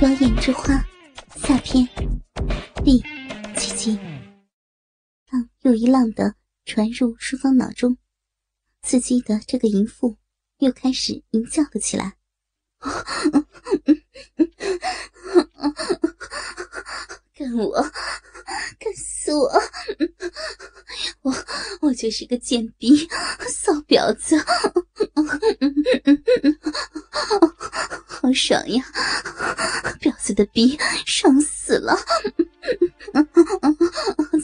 妖艳之花下篇第七集，浪又一浪的传入淑芳脑中，刺激的这个淫妇又开始淫叫了起来。干我，干死我！我我就是个贱逼，骚婊子，好爽呀！的逼爽死了！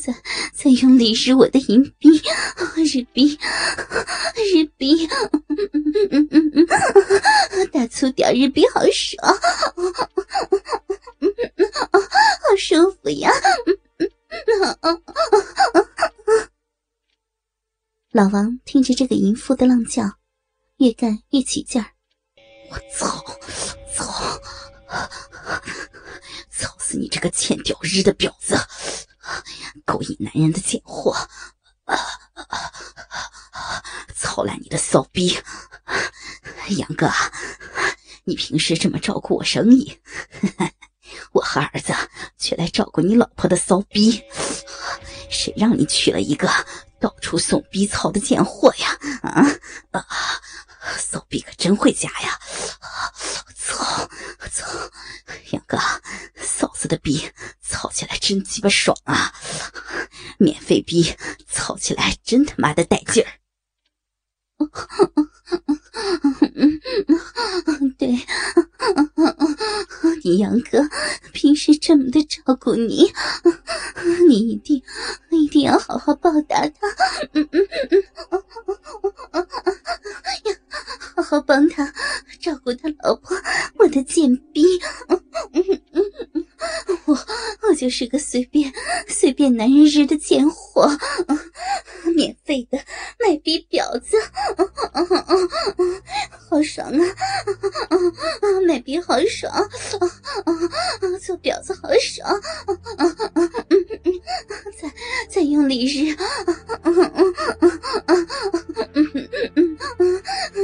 再再用力日我的银逼，日逼，日逼，大粗点日逼好爽！好舒服呀！老王听着这个淫妇的浪叫，越干越起劲儿。我！操！操死你这个欠屌日的婊子！勾引男人的贱货！操烂你的骚逼！杨哥，你平时这么照顾我生意？我和儿子却来照顾你老婆的骚逼，谁让你娶了一个到处送逼操的贱货呀？啊啊！骚逼可真会夹呀！操操！杨哥，的逼操起来真鸡巴爽啊！免费逼操起来真他妈的带劲儿！对，你杨哥平时这么的照顾你，你一定一定要好好报答他，嗯嗯嗯，好好帮他照顾他老婆，我的贱逼，我我就是个随便随便男人日的贱货，免费的卖逼婊子，好爽啊！卖逼好爽，做婊子好爽，再再用力日，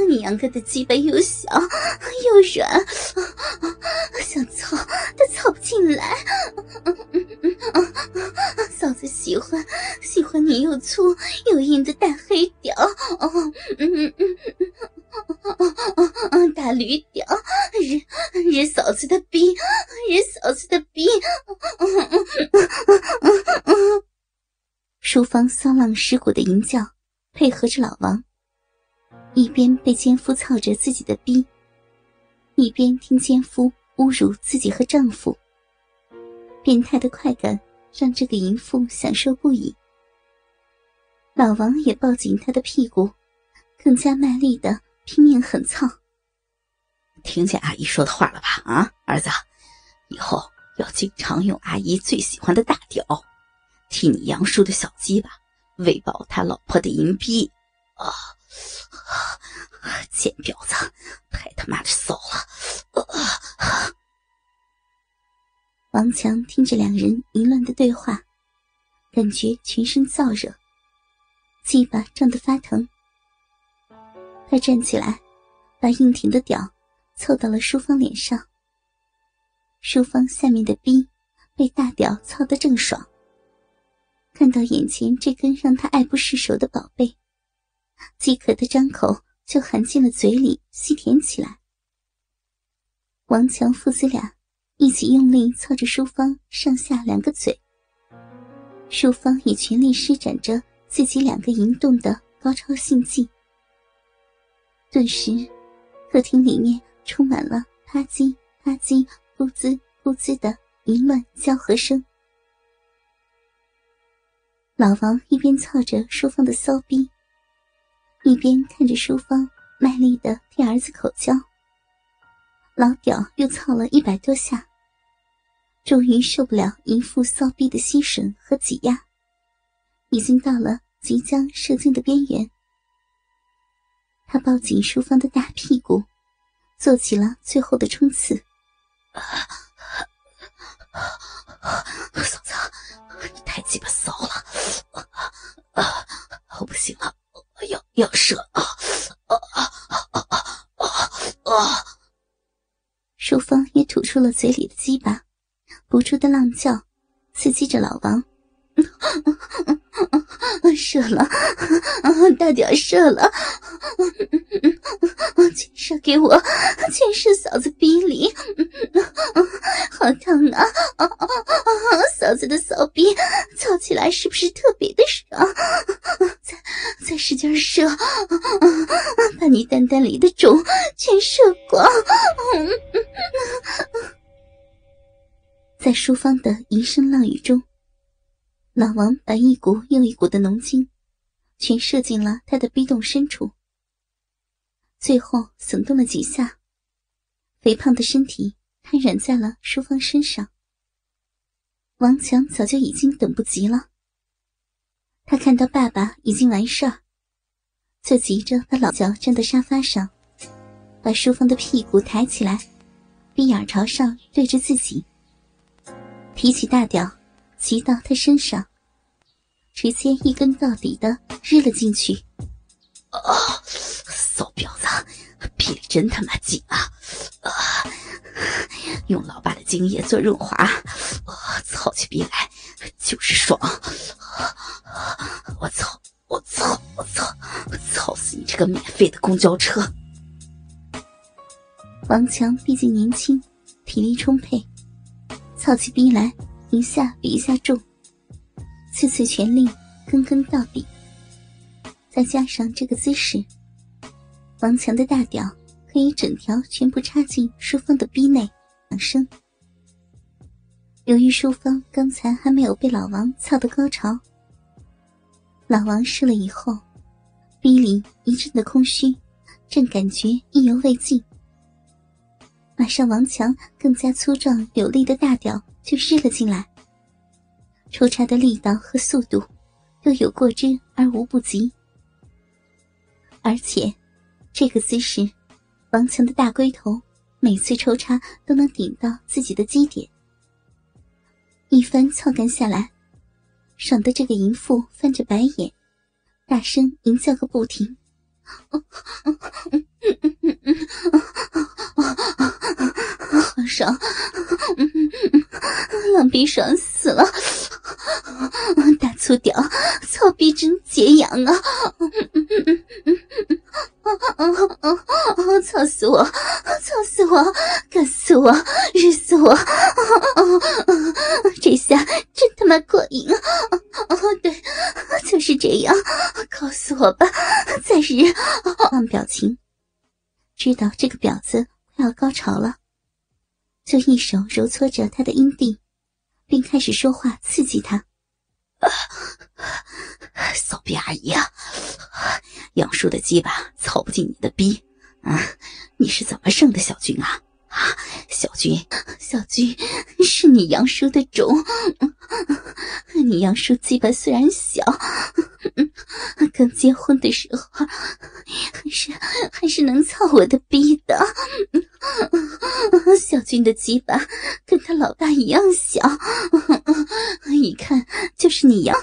你杨哥的鸡巴又小又软，想操都操不进来，喜欢喜欢你又粗又硬的大黑屌哦，嗯嗯嗯，大驴屌，日日嫂子的逼，日嫂子的逼，淑芳骚浪蚀骨的淫叫，配合着老王，一边被奸夫操着自己的逼，一边听奸夫侮辱自己和丈夫，变态的快感让这个淫妇享受不已。老王也抱紧她的屁股，更加卖力的拼命狠操。听见阿姨说的话了吧？啊，儿子，以后要经常用阿姨最喜欢的大屌，替你杨叔的小鸡巴喂饱他老婆的淫逼。啊，贱婊子，太他妈的骚了！啊！王强听着两人淫乱的对话，感觉全身燥热，鸡巴胀得发疼。他站起来，把硬挺的屌。凑到了淑芳脸上，淑芳下面的逼被大屌操得正爽。看到眼前这根让他爱不释手的宝贝，饥渴的张口就含进了嘴里，吸舔起来。王强父子俩一起用力操着淑芳上下两个嘴，淑芳也全力施展着自己两个淫动的高超性技。顿时，客厅里面。充满了啪叽啪叽、噗滋噗滋的淫乱交合声。老王一边操着淑芳的骚逼，一边看着淑芳卖力的替儿子口交。老屌又操了一百多下，终于受不了淫妇骚逼的吸吮和挤压，已经到了即将射精的边缘。他抱紧淑芳的大屁股。做起了最后的冲刺。嫂子，你太鸡巴骚了！啊，我不行了，要要射啊！啊啊啊啊啊！淑芳也吐出了嘴里的鸡巴，不住的浪叫，刺激着老王。射了，大屌射了，全射给我，全射嫂子逼里，好疼啊！嫂子的骚逼操起来是不是特别的爽？再再使劲射，把你蛋蛋里的种全射光。在书房的一声浪语中。老王把一股又一股的浓精，全射进了他的逼洞深处。最后耸动了几下，肥胖的身体瘫软在了淑芳身上。王强早就已经等不及了，他看到爸爸已经完事儿，就急着把老脚站在沙发上，把淑芳的屁股抬起来，逼眼朝上对着自己，提起大屌。骑到他身上，直接一根到底的日了进去。啊，骚婊子，屁里真他妈紧啊！啊，用老爸的精液做润滑，啊，操起逼来就是爽！我操，我操，我操，我操死你这个免费的公交车！王强毕竟年轻，体力充沛，操起逼来。一下比一下重，次次全力，根根到底。再加上这个姿势，王强的大屌可以整条全部插进淑芳的逼内。两声。由于淑芳刚才还没有被老王操得高潮，老王试了以后，逼里一阵的空虚，正感觉意犹未尽。马上，王强更加粗壮有力的大屌。就日了进来，抽插的力道和速度都有过之而无不及，而且这个姿势，王强的大龟头每次抽插都能顶到自己的基点。一番操干下来，爽的这个淫妇翻着白眼，大声淫叫个不停。好爽！浪逼爽死了！大粗屌，操逼真解痒啊！操死我！操死我！干死我！日死我！这下真他妈过瘾！哦，对，就是这样，告诉我吧，再日。望表情，知道这个婊子快要高潮了，就一手揉搓着她的阴蒂。并开始说话刺激她，骚逼阿姨啊，杨叔的鸡巴操不进你的逼啊！你是怎么生的小军啊？啊，小军，小军，是你杨叔的种。你杨叔鸡巴虽然小，刚结婚的时候还是还是能操我的逼的。小军的鸡巴跟他老大一样小，一看就是你杨。